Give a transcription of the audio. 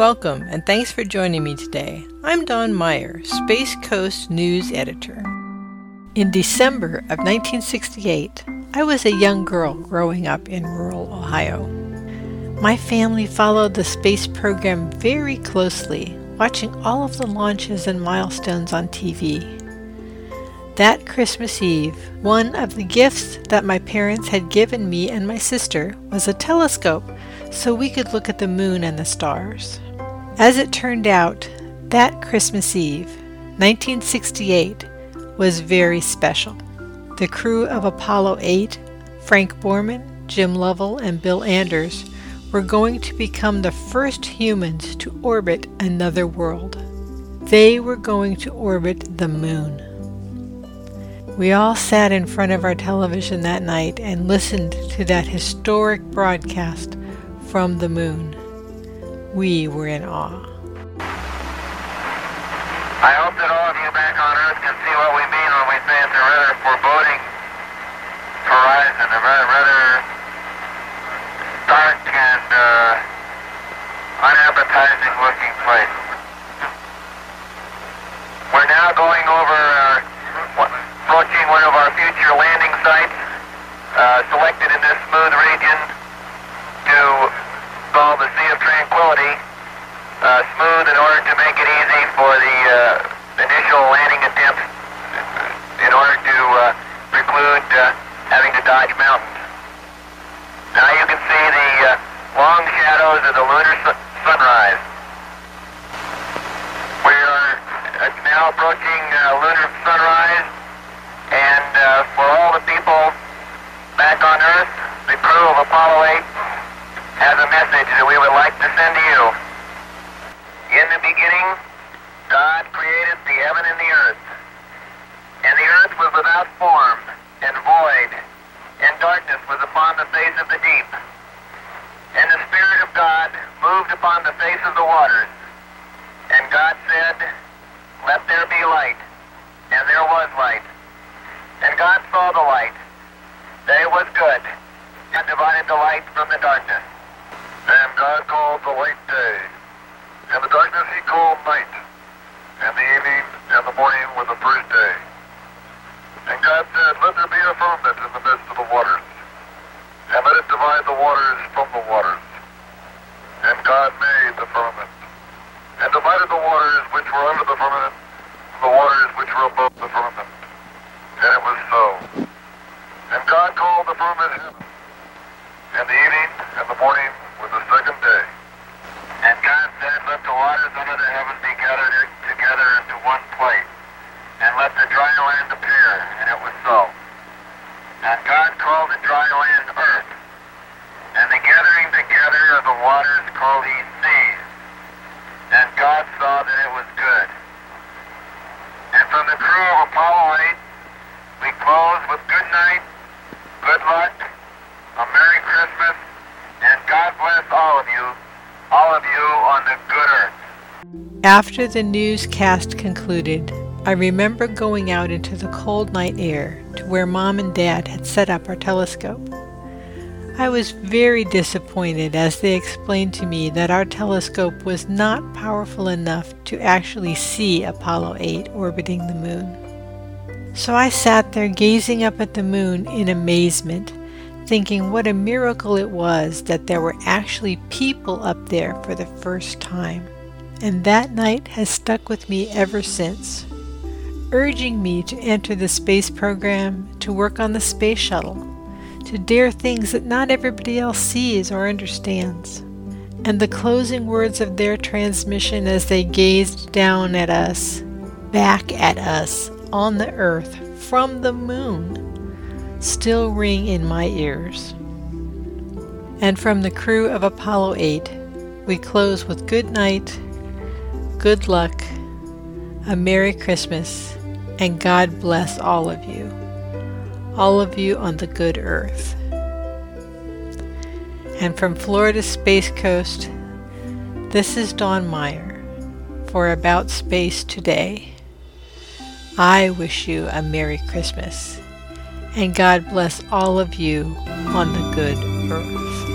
Welcome, and thanks for joining me today. I'm Dawn Meyer, Space Coast News Editor. In December of 1968, I was a young girl growing up in rural Ohio. My family followed the space program very closely, watching all of the launches and milestones on TV. That Christmas Eve, one of the gifts that my parents had given me and my sister was a telescope so we could look at the moon and the stars. As it turned out, that Christmas Eve, 1968, was very special. The crew of Apollo 8, Frank Borman, Jim Lovell, and Bill Anders, were going to become the first humans to orbit another world. They were going to orbit the moon. We all sat in front of our television that night and listened to that historic broadcast from the moon. We were in awe. I hope that all of you back on Earth can see what we mean when we say it's a rather foreboding horizon, a very rather dark and uh, unappetizing looking place. We're now going over our, approaching one of our future landing sites, uh, selected in this smooth region to call the Sea of Tranquility, uh, smooth in order to make it easy for the uh, initial landing attempts in order to uh, preclude uh, having to dodge mountains. Now you can see the uh, long shadows of the lunar su sunrise. We are uh, now approaching uh, lunar sunrise, and for all the people back on Earth, the crew of Apollo 8 has a message that we would like to send to you. In the beginning, God created the heaven and the earth. And the earth was without form and void, and darkness was upon the face of the deep. And the Spirit of God moved upon the face of the waters. And God said, Let there be light. And there was light. And God saw the light, it was good, and divided the light from the darkness. And God called the light day, and the darkness he called night, and the evening and the morning were the first day. And God said, Let there be a firmament in the midst of the waters, and let it divide the waters from the waters. And God made the firmament, and divided the waters which were under the firmament from the waters which were above the firmament. And it was so. And God called the firmament heaven, and the evening and the morning was the second day. And God said, Let the waters under the heaven be gathered one place, and let the dry land appear. And it was so. And God called the dry land earth, and the gathering together of the waters called he seas. And God saw that it was good. And from the crew of Apollo 8, we close with good night, good luck, a Merry Christmas, and God bless all of you, all of you on the good earth. After the newscast concluded, I remember going out into the cold night air to where Mom and Dad had set up our telescope. I was very disappointed as they explained to me that our telescope was not powerful enough to actually see Apollo 8 orbiting the moon. So I sat there gazing up at the moon in amazement, thinking what a miracle it was that there were actually people up there for the first time. And that night has stuck with me ever since, urging me to enter the space program, to work on the space shuttle, to dare things that not everybody else sees or understands. And the closing words of their transmission as they gazed down at us, back at us, on the earth, from the moon, still ring in my ears. And from the crew of Apollo 8, we close with good night, good luck, a Merry Christmas, and God bless all of you, all of you on the good earth. And from Florida Space Coast, this is Dawn Meyer for About Space Today. I wish you a Merry Christmas, and God bless all of you on the good earth.